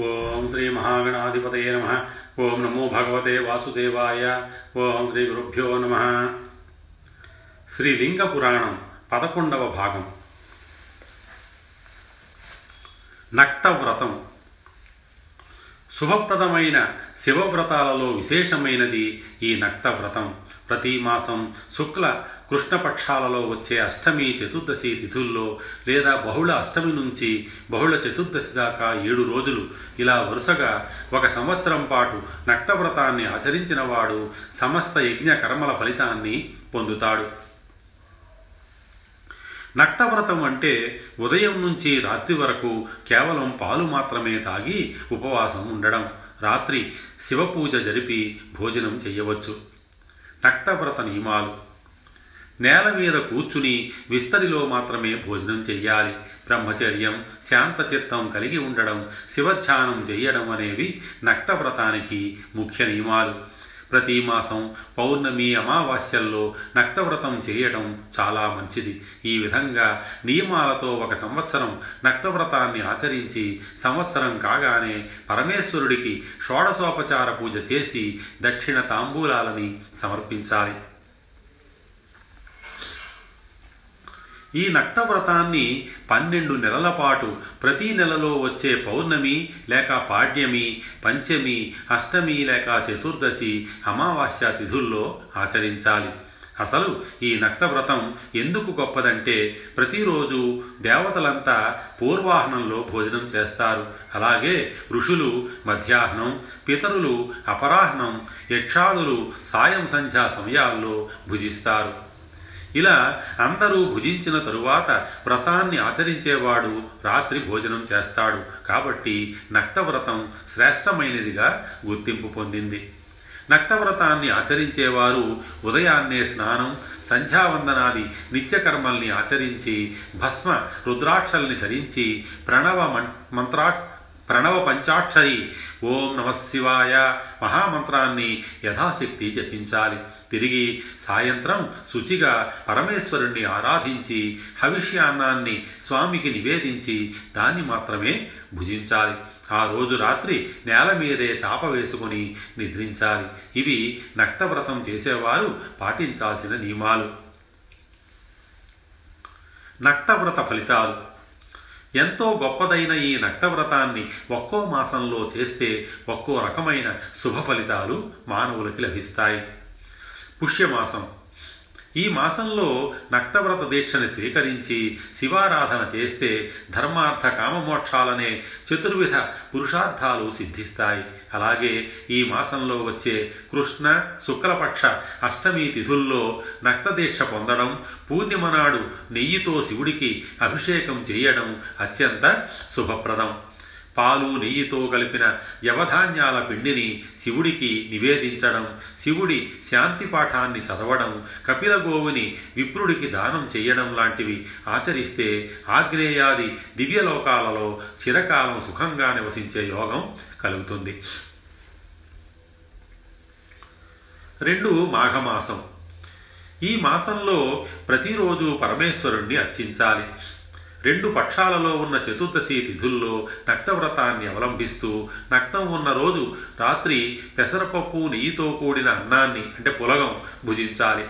ఓం శ్రీ మహాగణాధిపతయ నమ. ఓం నమో భగవతే వాసుదేవాయ. ఓం శ్రీ గురుభ్యో నమ. శ్రీలింగ పురాణం పదకొండవ భాగం. నక్తవ్రతం. శుభప్రదమైన శివవ్రతాలలో విశేషమైనది ఈ నక్తవ్రతం. ప్రతి మాసం శుక్ల కృష్ణపక్షాలలో వచ్చే అష్టమి చతుర్దశి తిథుల్లో లేదా బహుళ అష్టమి నుంచి బహుళ చతుర్దశి దాకా ఏడు రోజులు. ఇలా వరుసగా ఒక సంవత్సరం పాటు నక్తవ్రతాన్ని ఆచరించినవాడు సమస్త యజ్ఞ కర్మల ఫలితాన్ని పొందుతాడు. నక్తవ్రతం అంటే ఉదయం నుంచి రాత్రి వరకు కేవలం పాలు మాత్రమే తాగి ఉపవాసం ఉండడం. రాత్రి శివపూజ జరిపి భోజనం చేయవచ్చు. నక్తవ్రత నియమాలు. నేల మీద కూర్చుని విస్తరిలో మాత్రమే భోజనం చెయ్యాలి. బ్రహ్మచర్యం శాంతచిత్తం కలిగి ఉండడం శివధ్యానం చేయడం అనేవి నక్తవ్రతానికి ముఖ్య నియమాలు. ప్రతి మాసం పౌర్ణమి అమావాస్యల్లో నక్తవ్రతం చేయడం చాలా మంచిది. ఈ విధంగా నియమాలతో ఒక సంవత్సరం నక్తవ్రతాన్ని ఆచరించి సంవత్సరం కాగానే పరమేశ్వరుడికి షోడశోపచార పూజ చేసి దక్షిణ తాంబూలాలని సమర్పించాలి. ఈ నక్తవ్రతాన్ని పన్నెండు నెలల పాటు ప్రతి నెలలో వచ్చే పౌర్ణమి లేక పాడ్యమి పంచమి అష్టమి లేక చతుర్దశి అమావాస్య తిథుల్లో ఆచరించాలి. అసలు ఈ నక్తవ్రతం ఎందుకు గొప్పదంటే ప్రతిరోజు దేవతలంతా పూర్వాహ్నంలో భోజనం చేస్తారు. అలాగే ఋషులు మధ్యాహ్నం పితరులు అపరాహ్నం యక్షాదులు సాయం సంధ్యా సమయాల్లో భుజిస్తారు. ఇలా అందరూ భుజించిన తరువాత వ్రతాన్ని ఆచరించేవాడు రాత్రి భోజనం చేస్తాడు. కాబట్టి నక్తవ్రతం శ్రేష్టమైనదిగా గుర్తింపు పొందింది. నక్తవ్రతాన్ని ఆచరించేవారు ఉదయాన్నే స్నానం సంధ్యావందనాది నిత్యకర్మల్ని ఆచరించి భస్మ రుద్రాక్షల్ని ధరించి ప్రణవ మంత్రా ప్రణవ పంచాక్షరి ఓం నమ శివాయ మహామంత్రాన్ని యథాశక్తి జపించాలి. తిరిగి సాయంత్రం శుచిగా పరమేశ్వరుణ్ణి ఆరాధించి హవిష్యాన్నాన్ని స్వామికి నివేదించి దాన్ని మాత్రమే భుజించాలి. ఆ రోజు రాత్రి నేల మీదే చాప వేసుకుని నిద్రించాలి. ఇవి నక్తవ్రతం చేసేవారు పాటించాల్సిన నియమాలు. నక్తవ్రత ఫలితాలు. ఎంతో గొప్పదైన ఈ నక్తవ్రతాన్ని ఒక్కో మాసంలో చేస్తే ఒక్కో రకమైన శుభ ఫలితాలు మానవులకి లభిస్తాయి. పుష్యమాసం. ఈ మాసంలో నక్తవ్రత దీక్షని స్వీకరించి శివారాధన చేస్తే ధర్మార్థ కామమోక్షాలనే చతుర్విధ పురుషార్థాలు సిద్ధిస్తాయి. అలాగే ఈ మాసంలో వచ్చే కృష్ణ శుక్లపక్ష అష్టమి తిథుల్లో నక్తదీక్ష పొందడం పూర్ణిమ నాడు నెయ్యితో శివుడికి అభిషేకం చేయడం అత్యంత శుభప్రదం. పాలు నెయ్యితో కలిపిన యవధాన్యాల పిండిని శివుడికి నివేదించడం శివుడి శాంతి పాఠాన్ని చదవడం కపిల గోవుని విప్రుడికి దానం చేయడం లాంటివి ఆచరిస్తే ఆగ్నేయాది దివ్యలోకాలలో చిరకాలం సుఖంగా నివసించే యోగం కలుగుతుంది. రెండు మాఘమాసం. ఈ మాసంలో ప్రతిరోజు పరమేశ్వరుణ్ణి అర్చించాలి. రెండు పక్షాలలో ఉన్న చతుర్దశి తిథుల్లో నక్తవ్రతాన్ని అవలంబిస్తూ నక్తం ఉన్న రోజు రాత్రి పెసరపప్పు నెయ్యితో కూడిన అన్నాన్ని అంటే పులగం భుజించాలి.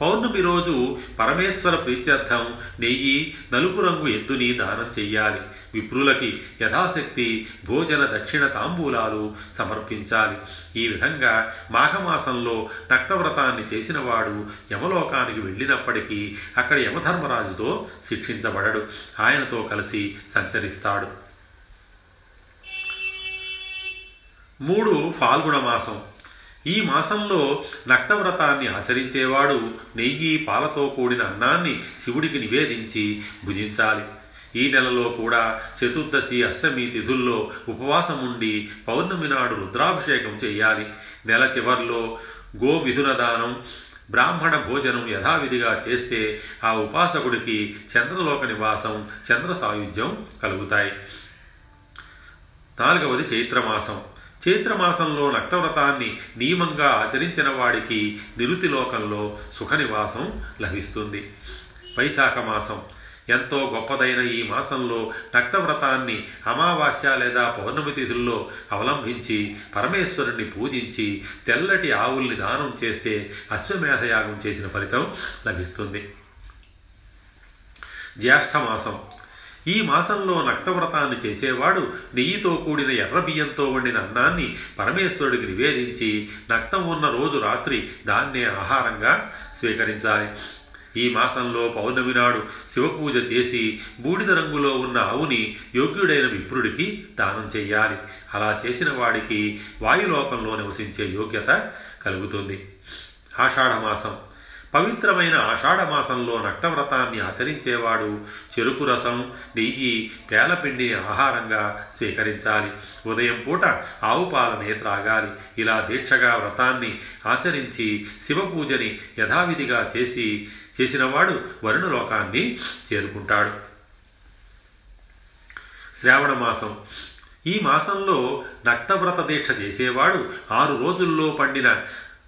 పౌర్ణమి రోజు పరమేశ్వర ప్రీత్యర్థం. నెయ్యి నలుపు రంగు ఎద్దుని దానం చెయ్యాలి. విప్రులకి యథాశక్తి భోజన దక్షిణ తాంబూలాలు సమర్పించాలి. ఈ విధంగా మాఘమాసంలో నక్తవ్రతాన్ని చేసినవాడు యమలోకానికి వెళ్ళినప్పటికీ అక్కడ యమధర్మరాజుతో శిక్షించబడడు. ఆయనతో కలిసి సంచరిస్తాడు. మూడు ఫాల్గుణ మాసం. ఈ మాసంలో నక్తవ్రతాన్ని ఆచరించేవాడు నెయ్యి పాలతో కూడిన అన్నాన్ని శివుడికి నివేదించి భుజించాలి. ఈ నెలలో కూడా చతుర్దశి అష్టమి తిథుల్లో ఉపవాసం ఉండి పౌర్ణమి నాడు రుద్రాభిషేకం చేయాలి. నెల చివర్లో గోమిథున దానం బ్రాహ్మణ భోజనం యథావిధిగా చేస్తే ఆ ఉపాసకుడికి చంద్రలోక నివాసం చంద్ర సాయుధ్యం కలుగుతాయి. నాలుగవది చైత్రమాసం. చైత్రమాసంలో నక్తవ్రతాన్ని నియమంగా ఆచరించిన వాడికి నిరుతిలోకంలో సుఖనివాసం లభిస్తుంది. వైశాఖ మాసం. ఎంతో గొప్పదైన ఈ మాసంలో నక్తవ్రతాన్ని అమావాస్య లేదా పౌర్ణమి తిథుల్లో అవలంబించి పరమేశ్వరుణ్ణి పూజించి తెల్లటి ఆవుల్ని దానం చేస్తే అశ్వమేధయాగం చేసిన ఫలితం లభిస్తుంది. జ్యేష్ఠమాసం ఈ మాసంలో నక్తవ్రతాన్ని చేసేవాడు నెయ్యితో కూడిన ఎర్ర బియ్యంతో వండిన అన్నాన్ని పరమేశ్వరుడికి నివేదించి నక్తం ఉన్న రోజు రాత్రి దాన్నే ఆహారంగా స్వీకరించాలి. ఈ మాసంలో పౌర్ణమి నాడు శివపూజ చేసి బూడిద రంగులో ఉన్న ఆవుని యోగ్యుడైన విప్రుడికి దానం చేయాలి. అలా చేసిన వాడికి వాయులోకంలో నివసించే యోగ్యత కలుగుతుంది. ఆషాఢమాసం పవిత్రమైన ఆషాఢమాసంలో నక్తవ్రతాన్ని ఆచరించేవాడు చెరుకు రసం నెయ్యి పేలపిండిని ఆహారంగా స్వీకరించాలి. ఉదయం పూట ఆవు పాలనే త్రాగాలి. ఇలా దీక్షగా వ్రతాన్ని ఆచరించి శివపూజని యథావిధిగా చేసి చేసినవాడు వరుణలోకాన్ని చేరుకుంటాడు. శ్రావణ మాసం. ఈ మాసంలో నక్తవ్రత దీక్ష చేసేవాడు ఆరు రోజుల్లో పండిన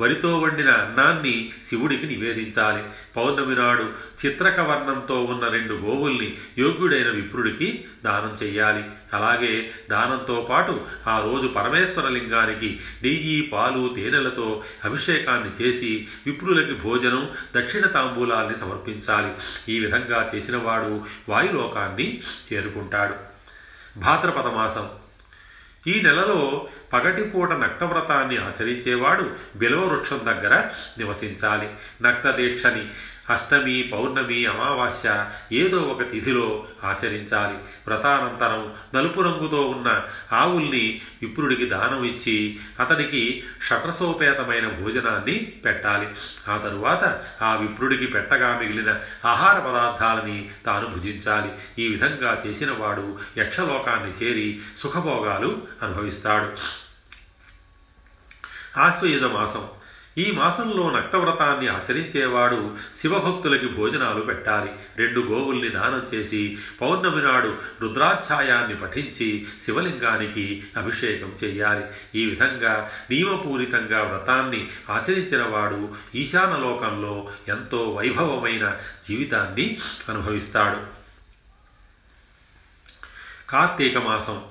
వరితో వండిన అన్నాన్ని శివుడికి నివేదించాలి. పౌర్ణమి నాడు చిత్రక వర్ణంతో ఉన్న రెండు గోవుల్ని యోగ్యుడైన విప్రుడికి దానం చెయ్యాలి. అలాగే దానంతో పాటు ఆ రోజు పరమేశ్వర లింగానికి నెయ్యి పాలు తేనెలతో అభిషేకాన్ని చేసి విప్రులకి భోజనం దక్షిణ తాంబూలాల్ని సమర్పించాలి. ఈ విధంగా చేసినవాడు వాయులోకాన్ని చేరుకుంటాడు. భాద్రపద మాసం ఈ నెలలో పగటిపూట నక్తవ్రతాన్ని ఆచరించేవాడు బిలవవృక్షం దగ్గర నివసించాలి. నక్తదీక్షని అష్టమి పౌర్ణమి అమావాస్య ఏదో ఒక తిథిలో ఆచరించాలి. వ్రతానంతరం నలుపు రంగుతో ఉన్న ఆవుల్ని విప్రుడికి దానం ఇచ్చి అతడికి షట్రసోపేతమైన భోజనాన్ని పెట్టాలి. ఆ తరువాత ఆ విప్రుడికి పెట్టగా మిగిలిన ఆహార పదార్థాలని తాను భుజించాలి. ఈ విధంగా చేసిన వాడు యక్షలోకాన్ని చేరి సుఖభోగాలు అనుభవిస్తాడు. ఆశ్వయుజ మాసం ఈ మాసంలో నక్తవ్రతాన్ని ఆచరించేవాడు శివభక్తులకి భోజనాలు పెట్టాలి. రెండు గోవుల్ని దానం చేసి పౌర్ణమి నాడు రుద్రాధ్యాయాన్ని పఠించి శివలింగానికి అభిషేకం చేయాలి. ఈ విధంగా నియమపూరితంగా వ్రతాన్ని ఆచరించిన వాడు ఈశానలోకంలో ఎంతో వైభవమైన జీవితాన్ని అనుభవిస్తాడు. కార్తీక మాసం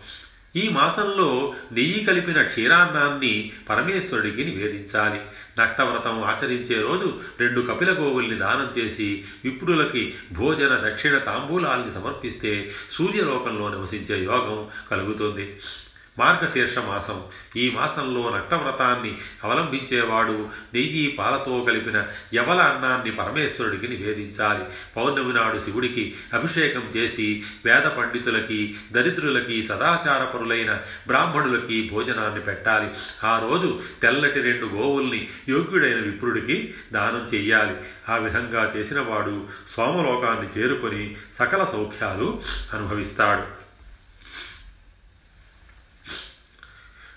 ఈ మాసంలో నెయ్యి కలిపిన క్షీరాన్నాన్ని పరమేశ్వరుడికి నివేదించాలి. నక్తవ్రతం ఆచరించే రోజు రెండు కపిల గోవుల్ని దానం చేసి విప్రులకి భోజన దక్షిణ తాంబూలాల్ని సమర్పిస్తే సూర్యలోకంలో నివసించే యోగం కలుగుతుంది. మార్గశీర్ష మాసం. ఈ మాసంలో నక్తవ్రతాన్ని అవలంబించేవాడు నెయ్యి పాలతో కలిపిన యవల అన్నాన్ని పరమేశ్వరుడికి నివేదించాలి. పౌర్ణమి నాడు శివుడికి అభిషేకం చేసి వేద పండితులకి దరిద్రులకి సదాచారపరులైన బ్రాహ్మణులకి భోజనాన్ని పెట్టాలి. ఆ రోజు తెల్లటి రెండు గోవుల్ని యోగ్యుడైన విప్రుడికి దానం చెయ్యాలి. ఆ విధంగా చేసిన వాడు సోమలోకాన్ని చేరుకొని సకల సౌఖ్యాలు అనుభవిస్తాడు.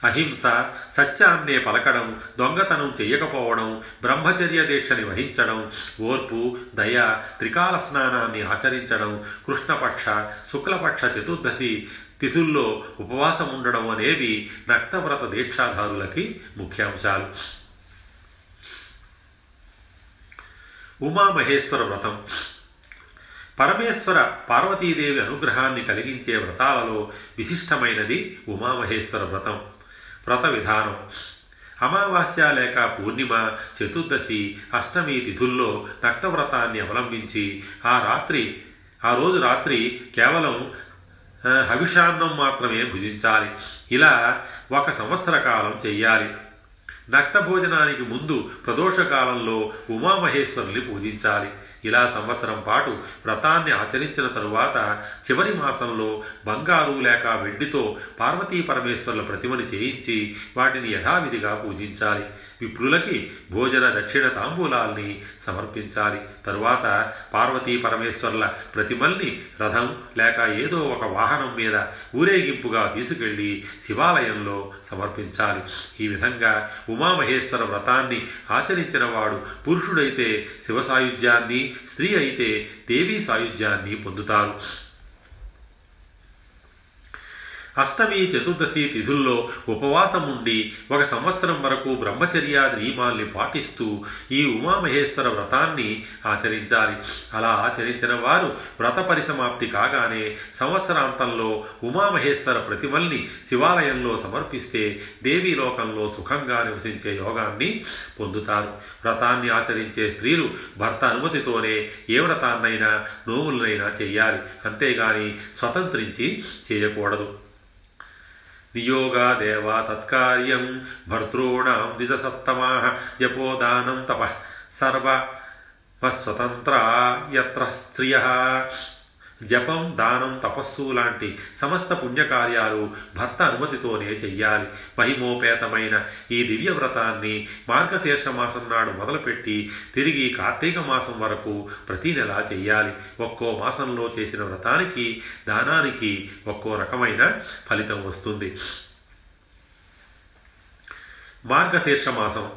అహింస సత్యాన్నే పలకడం దొంగతనం చెయ్యకపోవడం బ్రహ్మచర్య దీక్షని వహించడం ఓర్పు దయ త్రికాల స్నానాన్ని ఆచరించడం కృష్ణపక్ష శుక్లపక్ష చతుర్దశి తిథుల్లో ఉపవాసం ఉండడం అనేవి నక్తవ్రత దీక్షాధారులకి ముఖ్యాంశాలు. ఉమామహేశ్వర వ్రతం. పరమేశ్వర పార్వతీదేవి అనుగ్రహాన్ని కలిగించే వ్రతాలలో విశిష్టమైనది ఉమామహేశ్వర వ్రతం. వ్రత విధానం అమావాస్య లేక పూర్ణిమ చతుర్దశి అష్టమి తిథుల్లో నక్తవ్రతాన్ని అవలంబించి ఆ రాత్రి ఆ రోజు రాత్రి కేవలం హవిషాన్నం మాత్రమే భుజించాలి. ఇలా ఒక సంవత్సర కాలం చెయ్యాలి. నక్త భోజనానికి ముందు ప్రదోషకాలంలో ఉమామహేశ్వరుని పూజించాలి. ఇలా సంవత్సరం పాటు వ్రతాన్ని ఆచరించిన తరువాత చివరి మాసంలో బంగారు లేక వెండితో పార్వతీ పరమేశ్వరుల ప్రతిమని చేయించి వాటిని యథావిధిగా పూజించాలి. విప్రులకి భోజన దక్షిణ తాంబూలాల్ని సమర్పించాలి. తరువాత పార్వతీ పరమేశ్వర్ల ప్రతిమల్ని రథం లేక ఏదో ఒక వాహనం మీద ఊరేగింపుగా తీసుకెళ్ళి శివాలయంలో సమర్పించాలి. ఈ విధంగా ఉమామహేశ్వర వ్రతాన్ని ఆచరించిన వాడు పురుషుడైతే శివ సాయుధ్యాన్ని స్త్రీ అయితే దేవీ సాయుధ్యాన్ని పొందుతారు. అష్టమి చతుర్దశి తిథుల్లో ఉపవాసం ఉండి ఒక సంవత్సరం వరకు బ్రహ్మచర్యాది నియమాల్ని పాటిస్తూ ఈ ఉమామహేశ్వర వ్రతాన్ని ఆచరించాలి. అలా ఆచరించిన వారు వ్రత పరిసమాప్తి కాగానే సంవత్సరాంతంలో ఉమామహేశ్వర ప్రతిమల్ని శివాలయంలో సమర్పిస్తే దేవీ లోకంలో సుఖంగా నివసించే యోగాన్ని పొందుతారు. వ్రతాన్ని ఆచరించే స్త్రీలు భర్త అనుమతితోనే ఏ వ్రతాన్నైనా నోములనైనా చేయాలి. అంతేగాని స్వతంత్రించి చేయకూడదు. नियोगादेव तत्कार्यं भर्तॄणां द्विजसत्तमाः जपो दानं तपः सर्वमस्वतन्त्रा यत्र स्त्रियः జపం దానం తపస్సు లాంటి సమస్త పుణ్యకార్యాలు భర్త అనుమతితోనే చెయ్యాలి. మహిమోపేతమైన ఈ దివ్య వ్రతాన్ని మార్గశీర్ష మాసం నాడు మొదలుపెట్టి తిరిగి కార్తీక మాసం వరకు ప్రతి నెలా చెయ్యాలి. ఒక్కో మాసంలో చేసిన వ్రతానికి దానానికి ఒక్కో రకమైన ఫలితం వస్తుంది. మార్గశీర్ష మాసం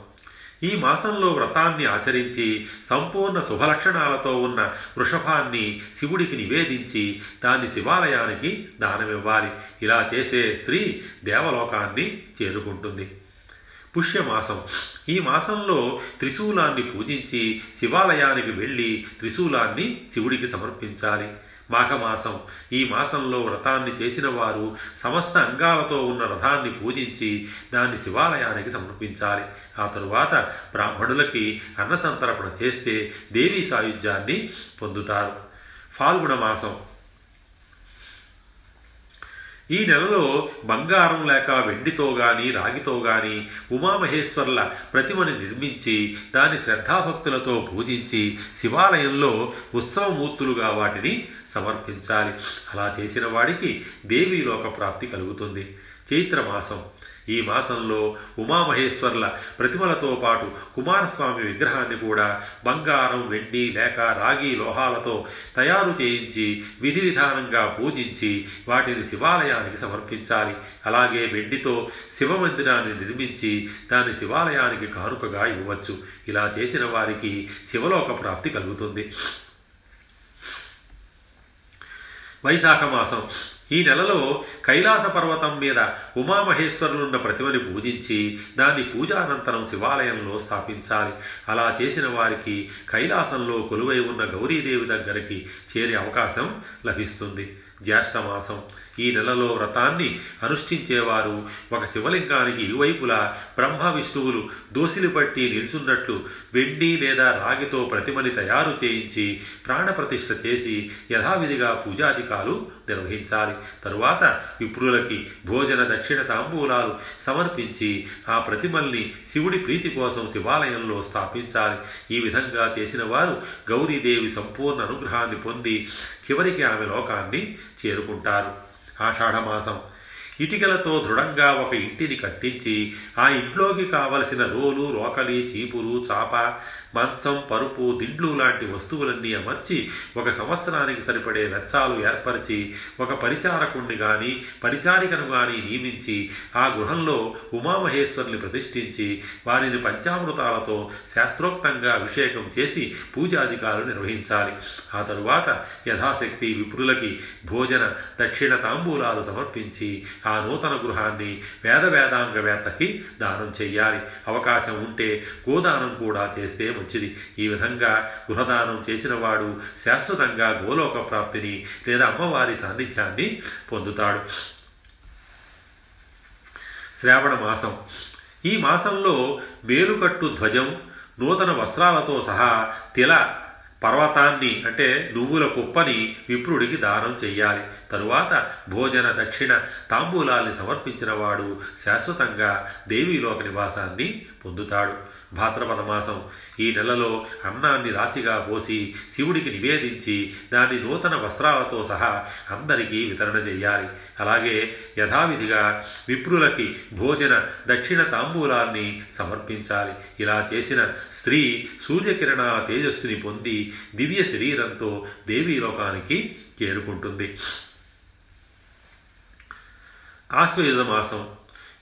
ఈ మాసంలో వ్రతాన్ని ఆచరించి సంపూర్ణ శుభలక్షణాలతో ఉన్న వృషభాన్ని శివుడికి నివేదించి దాన్ని శివాలయానికి దానమివ్వాలి. ఇలా చేసే స్త్రీ దేవలోకాన్ని చేరుకుంటుంది. పుష్యమాసం. ఈ మాసంలో త్రిశూలాన్ని పూజించి శివాలయానికి వెళ్ళి త్రిశూలాన్ని శివుడికి సమర్పించాలి. మాఘమాసం. ఈ మాసంలో వ్రతాన్ని చేసిన వారు సమస్త అంగాలతో ఉన్న రథాన్ని పూజించి దాన్ని శివాలయానికి సమర్పించాలి. ఆ తరువాత బ్రాహ్మణులకి అన్నసంతర్పణ చేస్తే దేవీ సాయుధ్యాన్ని పొందుతారు. ఫాల్గుణ మాసం. ఈ నెలలో బంగారం లేక వెండితో గాని రాగితో గాని ఉమామహేశ్వర్ల ప్రతిమని నిర్మించి దాని శ్రద్ధాభక్తులతో పూజించి శివాలయంలో ఉత్సవమూర్తులుగా వాటిని సమర్పించాలి. అలా చేసిన వాడికి దేవీలోక ప్రాప్తి కలుగుతుంది. చైత్రమాసం ఈ మాసంలో ఉమామహేశ్వర్ల ప్రతిమలతో పాటు కుమారస్వామి విగ్రహాన్ని కూడా బంగారం వెండి లేక రాగి లోహాలతో తయారు చేయించి విధి విధానంగా పూజించి వాటిని శివాలయానికి సమర్పించాలి. అలాగే వెండితో శివమందిరాన్ని నిర్మించి దాని శివాలయానికి కానుకగా ఇవ్వవచ్చు. ఇలా చేసిన వారికి శివలోక ప్రాప్తి కలుగుతుంది. వైశాఖ మాసం. ఈ నెలలో కైలాస పర్వతం మీద ఉమామహేశ్వరులున్న ప్రతిమని పూజించి దాన్ని పూజానంతరం శివాలయంలో స్థాపించాలి. అలా చేసిన వారికి కైలాసంలో కొలువై ఉన్న గౌరీదేవి దగ్గరికి చేరే అవకాశం లభిస్తుంది. జ్యేష్ఠమాసం. ఈ నెలలో వ్రతాన్ని అనుష్ఠించేవారు. ఒక శివలింగానికి ఇరువైపులా బ్రహ్మ విష్ణువులు దోసిలి పట్టి నిల్చున్నట్లు వెండి లేదా రాగితో ప్రతిమని తయారు చేయించి ప్రాణప్రతిష్ఠ చేసి యథావిధిగా పూజాధికాలు నిర్వహించాలి. తరువాత విప్రులకి భోజన దక్షిణ తాంబూలాలు సమర్పించి ఆ ప్రతిమల్ని శివుడి ప్రీతి కోసం శివాలయంలో స్థాపించాలి. ఈ విధంగా చేసిన వారు గౌరీదేవి సంపూర్ణ అనుగ్రహాన్ని పొంది చివరికి ఆమె లోకాన్ని చేరుకుంటారు. ఆషాఢమాసం. ఇటికలతో దృఢంగా ఒక ఇంటిని కట్టించి ఆ ఇంట్లోకి కావలసిన రోలు రోకలి చీపురు చాప మంచం పరుపు దిండ్లు లాంటి వస్తువులన్నీ అమర్చి ఒక సంవత్సరానికి సరిపడే వెచ్చాలు ఏర్పరిచి ఒక పరిచారకుణ్ణి గాని పరిచారికను గాని నియమించి ఆ గృహంలో ఉమామహేశ్వరుని ప్రతిష్ఠించి వారిని పంచామృతాలతో శాస్త్రోక్తంగా అభిషేకం చేసి పూజాధికారులు నిర్వహించాలి. ఆ తరువాత యథాశక్తి విప్రులకి భోజన దక్షిణ తాంబూలాలు సమర్పించి ఆ నూతన గృహాన్ని వేద వేదాంగవేత్తకి దానం చెయ్యాలి అవకాశం ఉంటే గోదానం కూడా చేస్తే మంచిది ఈ విధంగా గృహదానం చేసినవాడు శాశ్వతంగా గోలోక ప్రాప్తిని లేదా అమ్మవారి సాన్నిధ్యాన్ని పొందుతాడు. శ్రావణ మాసం. ఈ మాసంలో మేలుకట్టు ధ్వజం నూతన వస్త్రాలతో సహా తిల పర్వతాన్ని అంటే నువ్వుల కుప్పని విప్రుడికి దానం చెయ్యాలి. తరువాత భోజన దక్షిణ తాంబూలాల్ని సమర్పించిన వాడు శాశ్వతంగా దేవీలోక నివాసాన్ని పొందుతాడు. భాద్రపద మాసం ఈ నెలలో అన్నాన్ని రాశిగా పోసి శివుడికి నివేదించి దాన్ని నూతన వస్త్రాలతో సహా అందరికీ వితరణ చేయాలి. అలాగే యథావిధిగా విప్రులకి భోజన దక్షిణ తాంబూలాన్ని సమర్పించాలి. ఇలా చేసిన స్త్రీ సూర్యకిరణాల తేజస్సుని పొంది దివ్య శరీరంతో దేవీలోకానికి చేరుకుంటుంది. ఆశ్వయుజ మాసం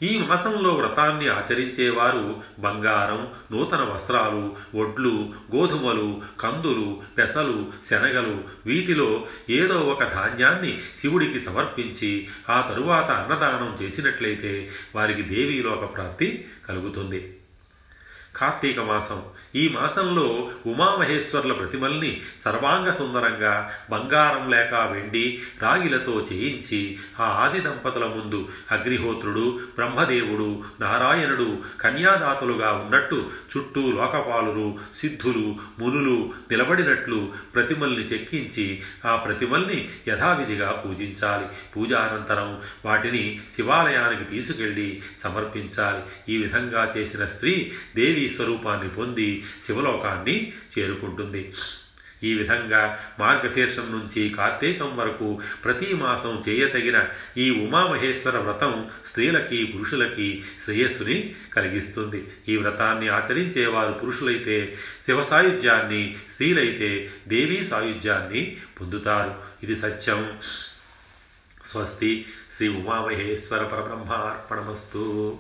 ఈ మాసంలో వ్రతాన్ని ఆచరించేవారు బంగారం నూతన వస్త్రాలు ఒడ్లు గోధుమలు కందులు పెసలు శనగలు. వీటిలో ఏదో ఒక ధాన్యాన్ని శివుడికి సమర్పించి ఆ తరువాత అన్నదానం చేసినట్లయితే వారికి దేవీలోక ప్రాప్తి కలుగుతుంది. కార్తీక మాసం. ఈ మాసంలో ఉమామహేశ్వర్ల ప్రతిమల్ని సర్వాంగ సుందరంగా బంగారం లేక వెండి రాగిలతో చేయించి ఆ ఆది దంపతుల ముందు అగ్నిహోత్రుడు బ్రహ్మదేవుడు నారాయణుడు కన్యాదాతులుగా ఉన్నట్టు చుట్టూ లోకపాలురు సిద్ధులు మునులు నిలబడినట్లు ప్రతిమల్ని చెక్కించి ఆ ప్రతిమల్ని యథావిధిగా పూజించాలి. పూజానంతరం వాటిని శివాలయానికి తీసుకెళ్ళి సమర్పించాలి. ఈ విధంగా చేసిన స్త్రీ దేవి స్వరూపాన్ని పొంది శివలోకాన్ని చేరుకుంటుంది. ఈ విధంగా మార్గశీర్షం నుంచి కార్తీకం వరకు ప్రతి మాసం చేయతగిన ఈ ఉమామహేశ్వర వ్రతం స్త్రీలకి పురుషులకి శ్రేయస్సుని కలిగిస్తుంది. ఈ వ్రతాన్ని ఆచరించేవారు పురుషులైతే శివ సాయుధ్యాన్ని స్త్రీలైతే దేవీ సాయుధ్యాన్ని పొందుతారు. ఇది సత్యం. స్వస్తి. శ్రీ ఉమామహేశ్వర పరబ్రహ్మార్పణమస్తు.